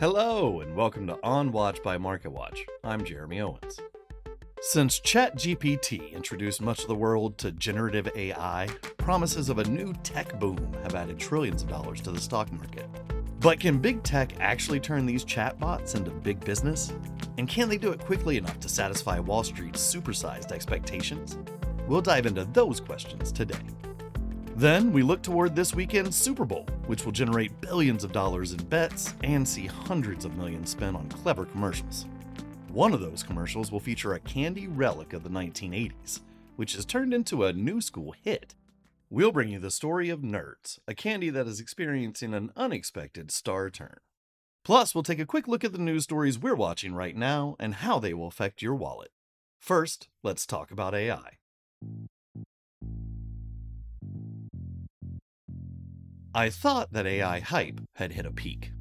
Hello, and welcome to On Watch by MarketWatch. I'm Jeremy Owens. Since ChatGPT introduced much of the world to generative AI, promises of a new tech boom have added trillions of dollars to the stock market. But can big tech actually turn these chatbots into big business? And can they do it quickly enough to satisfy Wall Street's supersized expectations? We'll dive into those questions today. Then we look toward this weekend's Super Bowl, which will generate billions of dollars in bets and see hundreds of millions spent on clever commercials. One of those commercials will feature a candy relic of the 1980s, which has turned into a new school hit. We'll bring you the story of Nerds, a candy that is experiencing an unexpected star turn. Plus, we'll take a quick look at the news stories we're watching right now and how they will affect your wallet. First, let's talk about AI. I thought that AI hype had hit a peak.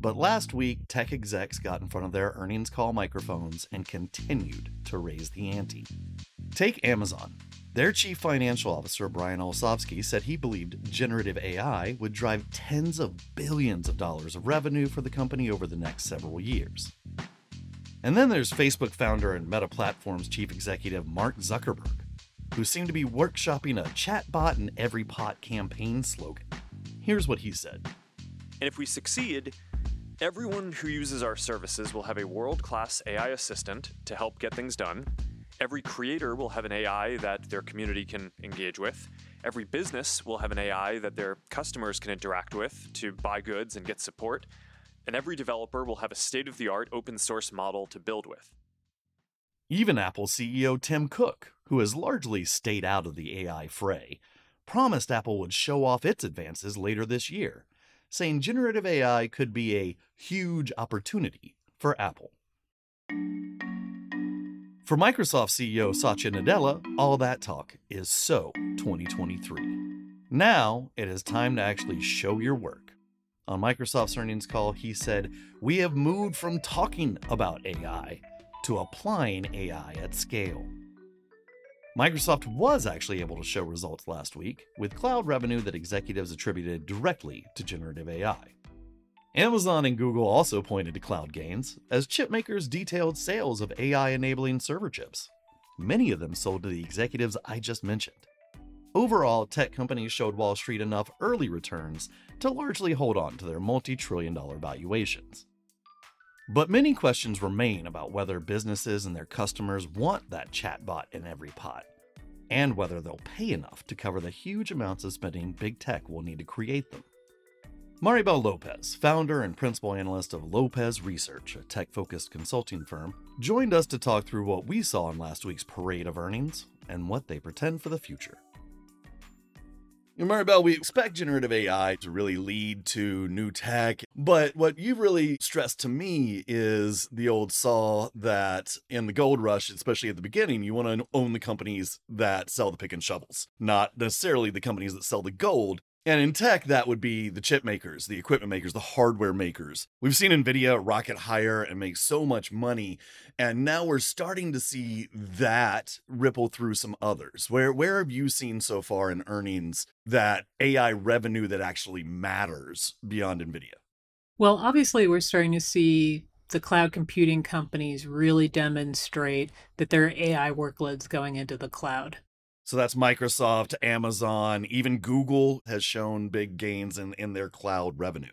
But last week, tech execs got in front of their earnings call microphones and continued to raise the ante. Take Amazon. Their chief financial officer, Brian Olsavsky, said he believed generative AI would drive tens of billions of dollars of revenue for the company over the next several years. And then there's Facebook founder and Meta Platforms chief executive Mark Zuckerberg, who seemed to be workshopping a chatbot in every pot campaign slogan. Here's what he said And if we succeed, everyone who uses our services will have a world class AI assistant to help get things done. Every creator will have an AI that their community can engage with. Every business will have an AI that their customers can interact with to buy goods and get support. And every developer will have a state of the art open source model to build with. Even Apple CEO Tim Cook, who has largely stayed out of the AI fray, promised Apple would show off its advances later this year, saying generative AI could be a huge opportunity for Apple. For Microsoft CEO Satya Nadella, all that talk is so 2023. Now it is time to actually show your work. On Microsoft's earnings call, he said, We have moved from talking about AI to applying AI at scale. Microsoft was actually able to show results last week with cloud revenue that executives attributed directly to generative AI. Amazon and Google also pointed to cloud gains as chipmakers detailed sales of AI enabling server chips. Many of them sold to the executives I just mentioned. Overall, tech companies showed Wall Street enough early returns to largely hold on to their multi trillion dollar valuations. But many questions remain about whether businesses and their customers want that chatbot in every pot, and whether they'll pay enough to cover the huge amounts of spending big tech will need to create them. Maribel Lopez, founder and principal analyst of Lopez Research, a tech focused consulting firm, joined us to talk through what we saw in last week's parade of earnings and what they pretend for the future. Maribel, we expect generative AI to really lead to new tech, but what you've really stressed to me is the old saw that in the gold rush, especially at the beginning, you want to own the companies that sell the pick and shovels, not necessarily the companies that sell the gold. And in tech, that would be the chip makers, the equipment makers, the hardware makers. We've seen NVIDIA rocket higher and make so much money. And now we're starting to see that ripple through some others. Where, where have you seen so far in earnings that AI revenue that actually matters beyond NVIDIA? Well, obviously, we're starting to see the cloud computing companies really demonstrate that there are AI workloads going into the cloud. So that's Microsoft, Amazon, even Google has shown big gains in, in their cloud revenue.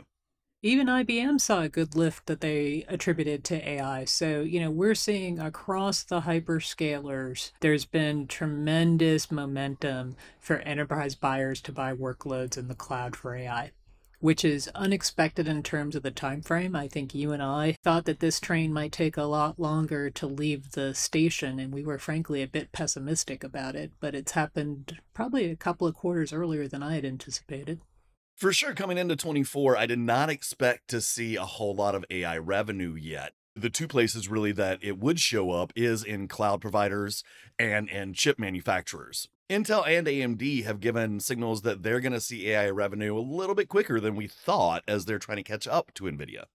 Even IBM saw a good lift that they attributed to AI. So, you know, we're seeing across the hyperscalers, there's been tremendous momentum for enterprise buyers to buy workloads in the cloud for AI which is unexpected in terms of the time frame. I think you and I thought that this train might take a lot longer to leave the station, and we were frankly a bit pessimistic about it, but it's happened probably a couple of quarters earlier than I had anticipated. For sure, coming into 24, I did not expect to see a whole lot of AI revenue yet. The two places really that it would show up is in cloud providers and in chip manufacturers. Intel and AMD have given signals that they're going to see AI revenue a little bit quicker than we thought as they're trying to catch up to NVIDIA.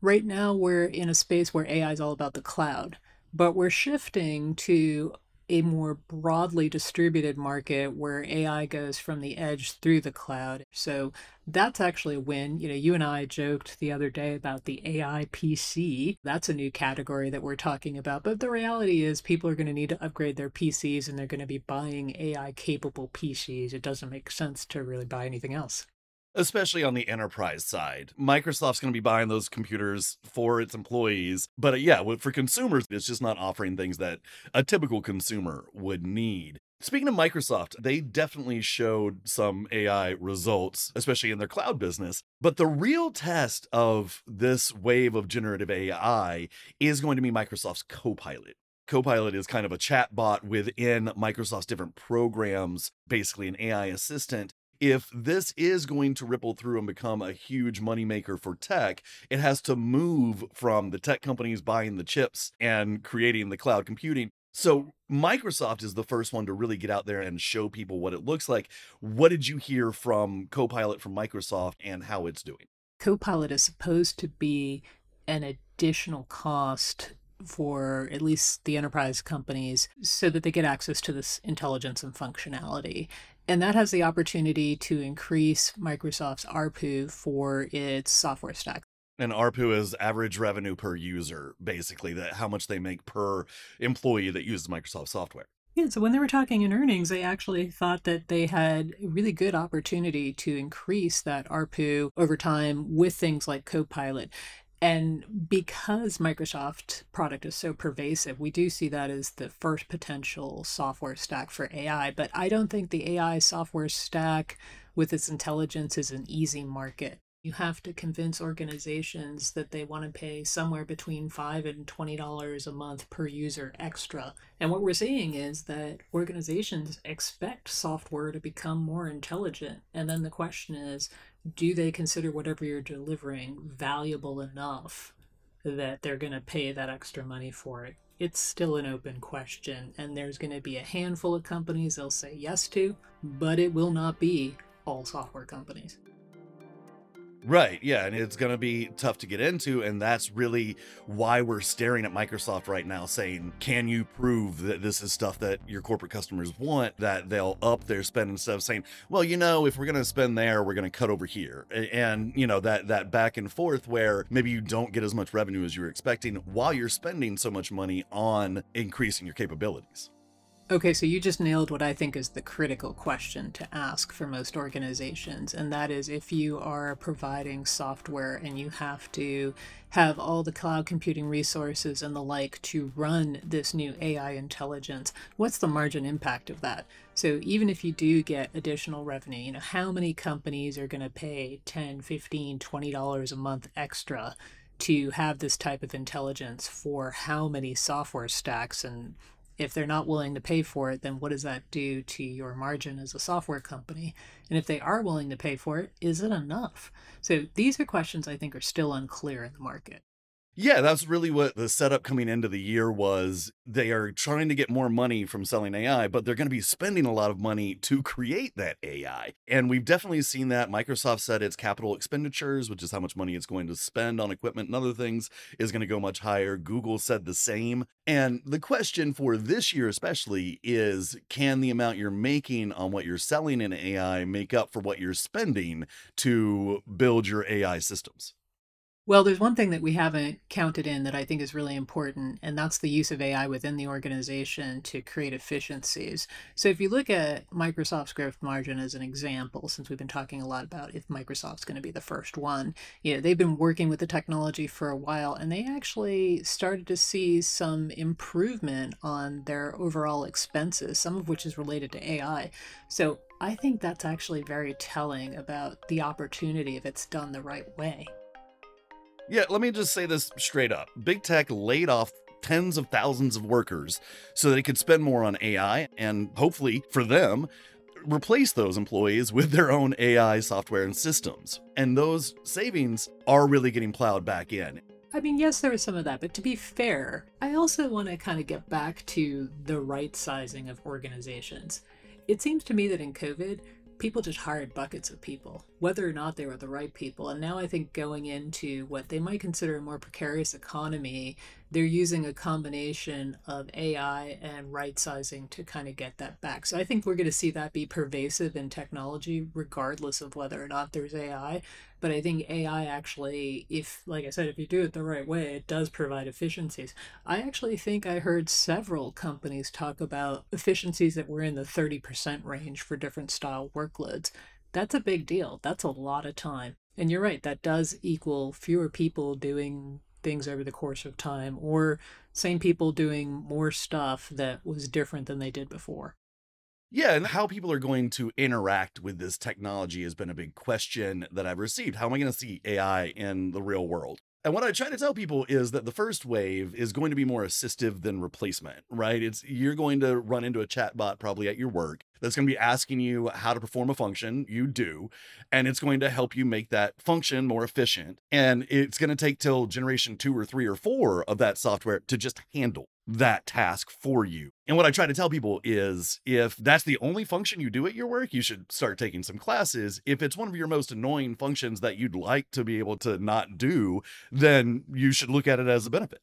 Right now, we're in a space where AI is all about the cloud, but we're shifting to a more broadly distributed market where AI goes from the edge through the cloud. So that's actually a win. You know, you and I joked the other day about the AI PC. That's a new category that we're talking about. But the reality is, people are going to need to upgrade their PCs and they're going to be buying AI capable PCs. It doesn't make sense to really buy anything else especially on the enterprise side. Microsoft's going to be buying those computers for its employees. But uh, yeah, for consumers, it's just not offering things that a typical consumer would need. Speaking of Microsoft, they definitely showed some AI results, especially in their cloud business. But the real test of this wave of generative AI is going to be Microsoft's Copilot. Copilot is kind of a chat bot within Microsoft's different programs, basically an AI assistant if this is going to ripple through and become a huge moneymaker for tech, it has to move from the tech companies buying the chips and creating the cloud computing. So, Microsoft is the first one to really get out there and show people what it looks like. What did you hear from Copilot from Microsoft and how it's doing? Copilot is supposed to be an additional cost for at least the enterprise companies so that they get access to this intelligence and functionality. And that has the opportunity to increase Microsoft's ARPU for its software stack. And ARPU is average revenue per user, basically, that how much they make per employee that uses Microsoft software. Yeah, so when they were talking in earnings, they actually thought that they had a really good opportunity to increase that ARPU over time with things like Copilot. And because Microsoft product is so pervasive, we do see that as the first potential software stack for AI. But I don't think the AI software stack with its intelligence is an easy market. You have to convince organizations that they want to pay somewhere between five and twenty dollars a month per user extra. And what we're seeing is that organizations expect software to become more intelligent. And then the question is, do they consider whatever you're delivering valuable enough that they're going to pay that extra money for it? It's still an open question, and there's going to be a handful of companies they'll say yes to, but it will not be all software companies. Right. Yeah. And it's going to be tough to get into. And that's really why we're staring at Microsoft right now saying, can you prove that this is stuff that your corporate customers want, that they'll up their spend instead of saying, well, you know, if we're going to spend there, we're going to cut over here. And, you know, that, that back and forth where maybe you don't get as much revenue as you were expecting while you're spending so much money on increasing your capabilities. Okay, so you just nailed what I think is the critical question to ask for most organizations, and that is if you are providing software and you have to have all the cloud computing resources and the like to run this new AI intelligence, what's the margin impact of that? So even if you do get additional revenue, you know, how many companies are going to pay 10, 15, 20 dollars a month extra to have this type of intelligence for how many software stacks and if they're not willing to pay for it, then what does that do to your margin as a software company? And if they are willing to pay for it, is it enough? So these are questions I think are still unclear in the market. Yeah, that's really what the setup coming into the year was. They are trying to get more money from selling AI, but they're going to be spending a lot of money to create that AI. And we've definitely seen that. Microsoft said its capital expenditures, which is how much money it's going to spend on equipment and other things, is going to go much higher. Google said the same. And the question for this year, especially, is can the amount you're making on what you're selling in AI make up for what you're spending to build your AI systems? Well, there's one thing that we haven't counted in that I think is really important, and that's the use of AI within the organization to create efficiencies. So, if you look at Microsoft's growth margin as an example, since we've been talking a lot about if Microsoft's going to be the first one, you know, they've been working with the technology for a while, and they actually started to see some improvement on their overall expenses, some of which is related to AI. So, I think that's actually very telling about the opportunity if it's done the right way. Yeah, let me just say this straight up. Big tech laid off tens of thousands of workers so it could spend more on AI and hopefully for them replace those employees with their own AI software and systems. And those savings are really getting plowed back in. I mean, yes, there was some of that, but to be fair, I also want to kind of get back to the right sizing of organizations. It seems to me that in COVID, people just hired buckets of people, whether or not they were the right people. And now I think going into what they might consider a more precarious economy, they're using a combination of AI and right sizing to kind of get that back. So I think we're going to see that be pervasive in technology, regardless of whether or not there's AI. But I think AI actually, if, like I said, if you do it the right way, it does provide efficiencies. I actually think I heard several companies talk about efficiencies that were in the 30% range for different style workloads. That's a big deal. That's a lot of time. And you're right, that does equal fewer people doing things over the course of time or same people doing more stuff that was different than they did before. Yeah, and how people are going to interact with this technology has been a big question that I've received. How am I going to see AI in the real world? And what I try to tell people is that the first wave is going to be more assistive than replacement, right? It's you're going to run into a chatbot probably at your work that's going to be asking you how to perform a function. You do, and it's going to help you make that function more efficient. And it's going to take till generation two or three or four of that software to just handle that task for you. And what I try to tell people is if that's the only function you do at your work, you should start taking some classes. If it's one of your most annoying functions that you'd like to be able to not do, then you should look at it as a benefit.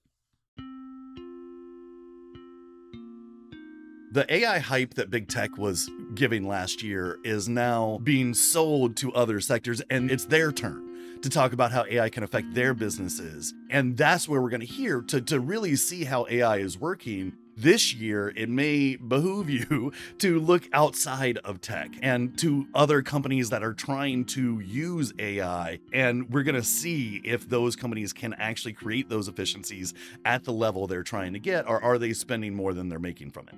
The AI hype that big tech was giving last year is now being sold to other sectors, and it's their turn to talk about how AI can affect their businesses. And that's where we're going to hear to, to really see how AI is working. This year, it may behoove you to look outside of tech and to other companies that are trying to use AI. And we're going to see if those companies can actually create those efficiencies at the level they're trying to get, or are they spending more than they're making from it?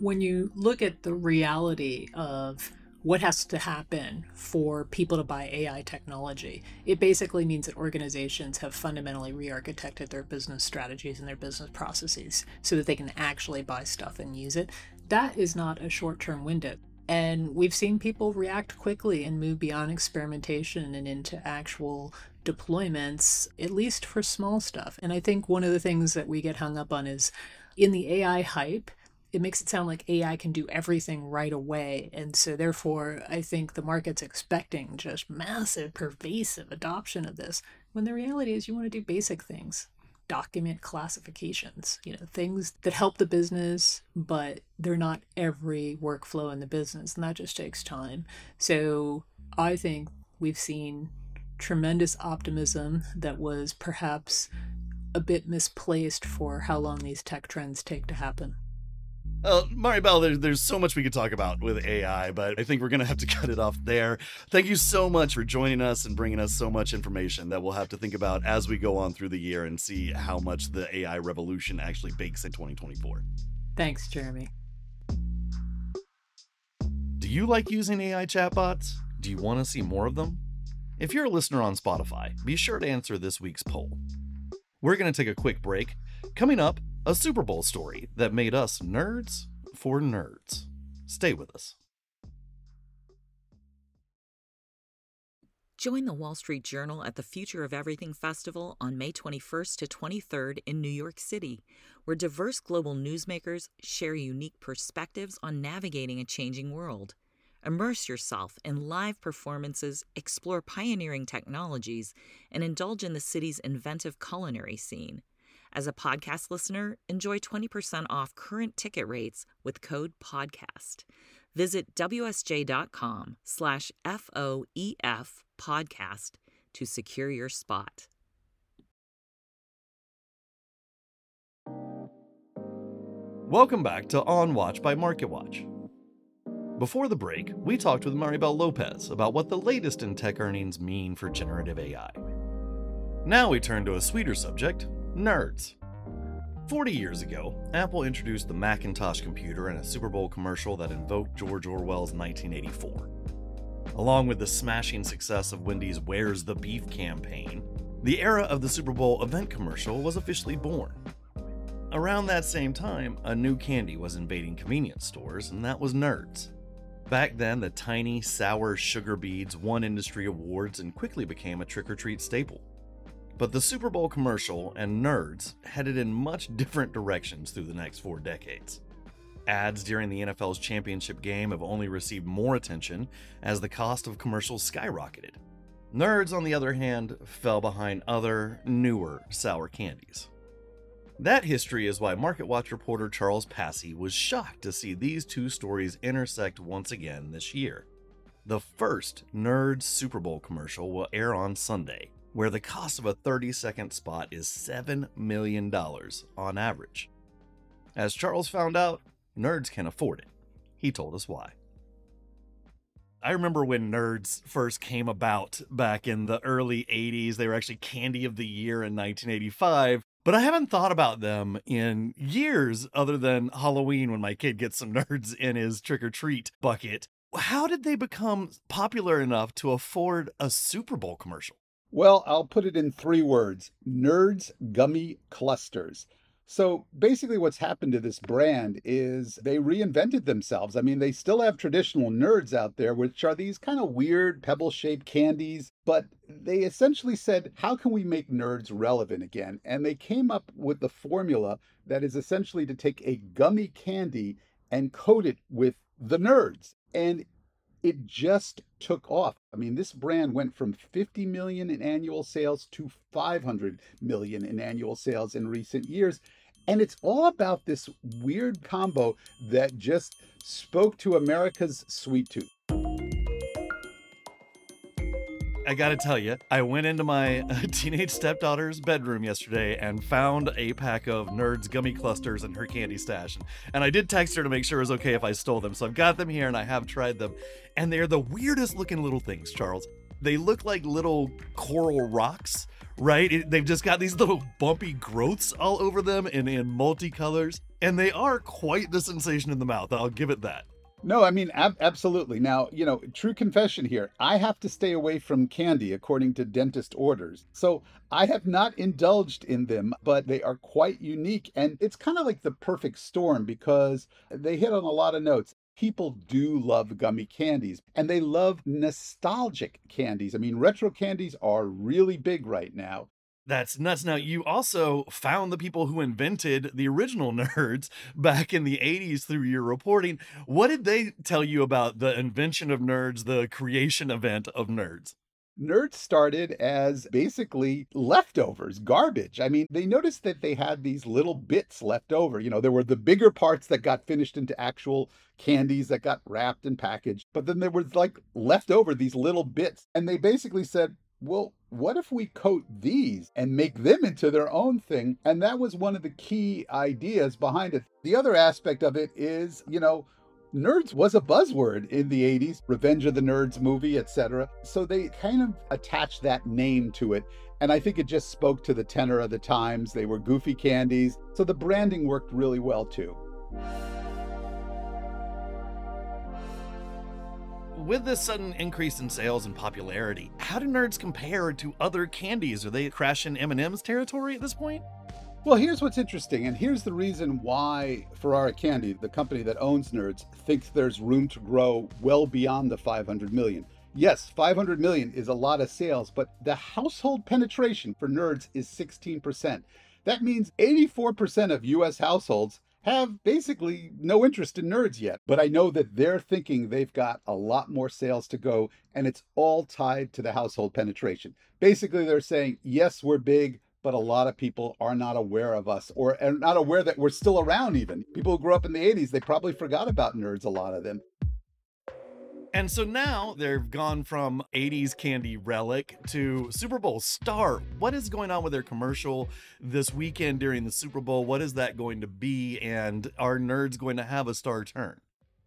when you look at the reality of what has to happen for people to buy AI technology, it basically means that organizations have fundamentally re architected their business strategies and their business processes so that they can actually buy stuff and use it. That is not a short term window. And we've seen people react quickly and move beyond experimentation and into actual deployments, at least for small stuff. And I think one of the things that we get hung up on is in the AI hype, it makes it sound like AI can do everything right away. And so, therefore, I think the market's expecting just massive, pervasive adoption of this. When the reality is, you want to do basic things document classifications, you know, things that help the business, but they're not every workflow in the business. And that just takes time. So, I think we've seen tremendous optimism that was perhaps a bit misplaced for how long these tech trends take to happen. Well, Maribel, there's, there's so much we could talk about with AI, but I think we're going to have to cut it off there. Thank you so much for joining us and bringing us so much information that we'll have to think about as we go on through the year and see how much the AI revolution actually bakes in 2024. Thanks, Jeremy. Do you like using AI chatbots? Do you want to see more of them? If you're a listener on Spotify, be sure to answer this week's poll. We're going to take a quick break. Coming up, a Super Bowl story that made us nerds for nerds. Stay with us. Join the Wall Street Journal at the Future of Everything Festival on May 21st to 23rd in New York City, where diverse global newsmakers share unique perspectives on navigating a changing world. Immerse yourself in live performances, explore pioneering technologies, and indulge in the city's inventive culinary scene. As a podcast listener, enjoy 20% off current ticket rates with code PODCAST. Visit wsj.com slash FOEF podcast to secure your spot. Welcome back to On Watch by MarketWatch. Before the break, we talked with Maribel Lopez about what the latest in tech earnings mean for generative AI. Now we turn to a sweeter subject Nerds. 40 years ago, Apple introduced the Macintosh computer in a Super Bowl commercial that invoked George Orwell's 1984. Along with the smashing success of Wendy's Where's the Beef campaign, the era of the Super Bowl event commercial was officially born. Around that same time, a new candy was invading convenience stores, and that was Nerds. Back then, the tiny, sour sugar beads won industry awards and quickly became a trick or treat staple. But the Super Bowl commercial and nerds headed in much different directions through the next four decades. Ads during the NFL's championship game have only received more attention as the cost of commercials skyrocketed. Nerds, on the other hand, fell behind other, newer sour candies. That history is why MarketWatch reporter Charles Passy was shocked to see these two stories intersect once again this year. The first Nerds Super Bowl commercial will air on Sunday, where the cost of a 30 second spot is $7 million on average. As Charles found out, nerds can afford it. He told us why. I remember when nerds first came about back in the early 80s. They were actually Candy of the Year in 1985. But I haven't thought about them in years other than Halloween when my kid gets some nerds in his trick or treat bucket. How did they become popular enough to afford a Super Bowl commercial? Well, I'll put it in three words Nerds Gummy Clusters. So basically, what's happened to this brand is they reinvented themselves. I mean, they still have traditional nerds out there, which are these kind of weird pebble shaped candies, but they essentially said, how can we make nerds relevant again? And they came up with the formula that is essentially to take a gummy candy and coat it with the nerds. And it just took off. I mean, this brand went from 50 million in annual sales to 500 million in annual sales in recent years. And it's all about this weird combo that just spoke to America's sweet tooth. I gotta tell you, I went into my uh, teenage stepdaughter's bedroom yesterday and found a pack of Nerds gummy clusters in her candy stash. And I did text her to make sure it was okay if I stole them. So I've got them here and I have tried them. And they're the weirdest looking little things, Charles. They look like little coral rocks, right? It, they've just got these little bumpy growths all over them and in multicolors. And they are quite the sensation in the mouth. I'll give it that. No, I mean, ab- absolutely. Now, you know, true confession here. I have to stay away from candy according to dentist orders. So I have not indulged in them, but they are quite unique. And it's kind of like the perfect storm because they hit on a lot of notes. People do love gummy candies and they love nostalgic candies. I mean, retro candies are really big right now. That's nuts. Now, you also found the people who invented the original nerds back in the 80s through your reporting. What did they tell you about the invention of nerds, the creation event of nerds? Nerds started as basically leftovers, garbage. I mean, they noticed that they had these little bits left over. You know, there were the bigger parts that got finished into actual candies that got wrapped and packaged, but then there was like left over these little bits. And they basically said, well, what if we coat these and make them into their own thing? And that was one of the key ideas behind it. The other aspect of it is, you know, nerds was a buzzword in the 80s, Revenge of the Nerds movie, etc. So they kind of attached that name to it. And I think it just spoke to the tenor of the times. They were goofy candies. So the branding worked really well too. With this sudden increase in sales and popularity, how do nerds compare to other candies? Are they crashing M&M's territory at this point? Well, here's what's interesting, and here's the reason why Ferrara Candy, the company that owns Nerds, thinks there's room to grow well beyond the 500 million. Yes, 500 million is a lot of sales, but the household penetration for Nerds is 16%. That means 84% of US households have basically no interest in nerds yet. But I know that they're thinking they've got a lot more sales to go, and it's all tied to the household penetration. Basically, they're saying, yes, we're big, but a lot of people are not aware of us or are not aware that we're still around even. People who grew up in the 80s, they probably forgot about nerds, a lot of them. And so now they've gone from 80s candy relic to Super Bowl star. What is going on with their commercial this weekend during the Super Bowl? What is that going to be? And are nerds going to have a star turn?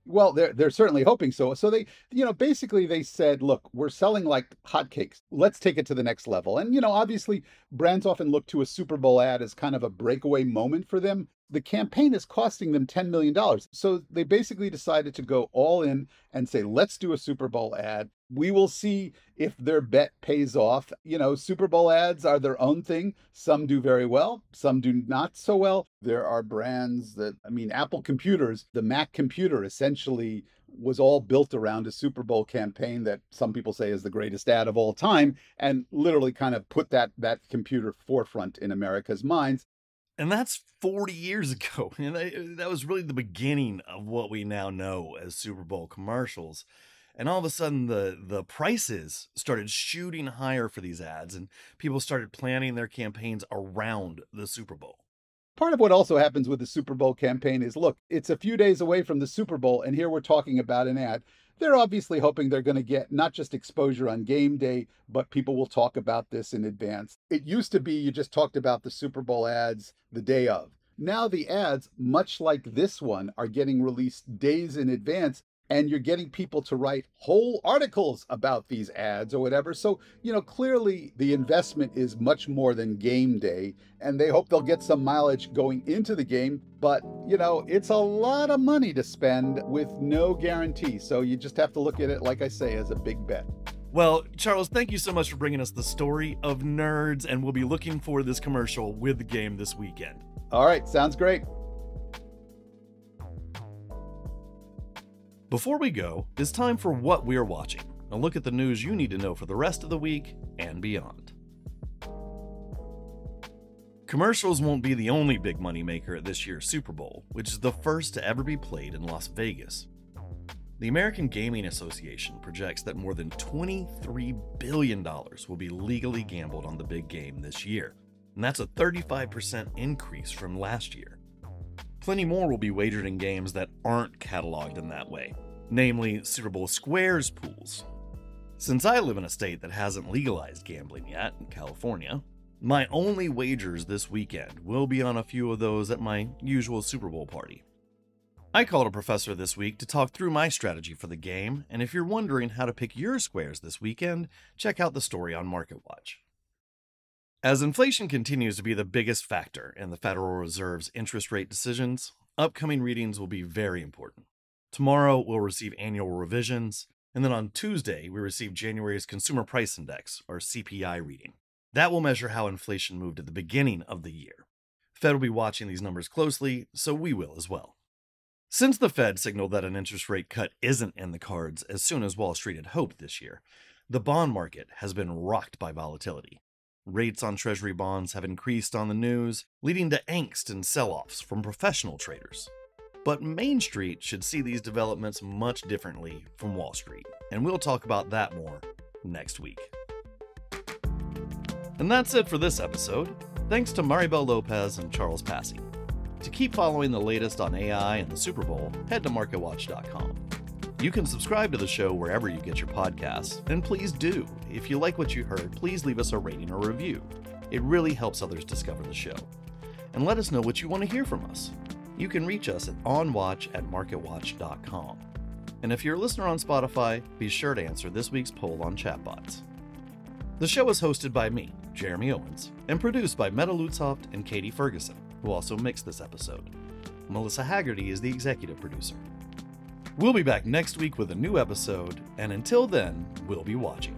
Well, they're they're certainly hoping so. So they, you know, basically they said, look, we're selling like hotcakes. Let's take it to the next level. And you know, obviously, brands often look to a Super Bowl ad as kind of a breakaway moment for them the campaign is costing them $10 million. So they basically decided to go all in and say, let's do a Super Bowl ad. We will see if their bet pays off. You know, Super Bowl ads are their own thing. Some do very well, some do not so well. There are brands that, I mean, Apple computers, the Mac computer essentially was all built around a Super Bowl campaign that some people say is the greatest ad of all time and literally kind of put that that computer forefront in America's minds and that's 40 years ago. And uh, that was really the beginning of what we now know as Super Bowl commercials. And all of a sudden, the, the prices started shooting higher for these ads, and people started planning their campaigns around the Super Bowl. Part of what also happens with the Super Bowl campaign is look, it's a few days away from the Super Bowl, and here we're talking about an ad. They're obviously hoping they're going to get not just exposure on game day, but people will talk about this in advance. It used to be you just talked about the Super Bowl ads the day of. Now the ads, much like this one, are getting released days in advance and you're getting people to write whole articles about these ads or whatever. So, you know, clearly the investment is much more than game day, and they hope they'll get some mileage going into the game. But, you know, it's a lot of money to spend with no guarantee. So you just have to look at it, like I say, as a big bet. Well, Charles, thank you so much for bringing us the story of nerds, and we'll be looking for this commercial with the game this weekend. All right, sounds great. Before we go, it's time for what we are watching, a look at the news you need to know for the rest of the week and beyond. Commercials won't be the only big money maker at this year's Super Bowl, which is the first to ever be played in Las Vegas. The American Gaming Association projects that more than $23 billion will be legally gambled on the big game this year, and that's a 35% increase from last year. Plenty more will be wagered in games that aren't cataloged in that way, namely Super Bowl Squares pools. Since I live in a state that hasn't legalized gambling yet, in California, my only wagers this weekend will be on a few of those at my usual Super Bowl party. I called a professor this week to talk through my strategy for the game, and if you're wondering how to pick your squares this weekend, check out the story on MarketWatch. As inflation continues to be the biggest factor in the Federal Reserve's interest rate decisions, upcoming readings will be very important. Tomorrow, we'll receive annual revisions, and then on Tuesday, we receive January's Consumer Price Index, or CPI reading. That will measure how inflation moved at the beginning of the year. Fed will be watching these numbers closely, so we will as well. Since the Fed signaled that an interest rate cut isn't in the cards as soon as Wall Street had hoped this year, the bond market has been rocked by volatility. Rates on Treasury bonds have increased on the news, leading to angst and sell offs from professional traders. But Main Street should see these developments much differently from Wall Street, and we'll talk about that more next week. And that's it for this episode. Thanks to Maribel Lopez and Charles Passy. To keep following the latest on AI and the Super Bowl, head to MarketWatch.com. You can subscribe to the show wherever you get your podcasts, and please do. If you like what you heard, please leave us a rating or review. It really helps others discover the show. And let us know what you want to hear from us. You can reach us at onwatch at marketwatch.com. And if you're a listener on Spotify, be sure to answer this week's poll on chatbots. The show is hosted by me, Jeremy Owens, and produced by Meta Lutsoft and Katie Ferguson, who also mixed this episode. Melissa Haggerty is the executive producer. We'll be back next week with a new episode, and until then, we'll be watching.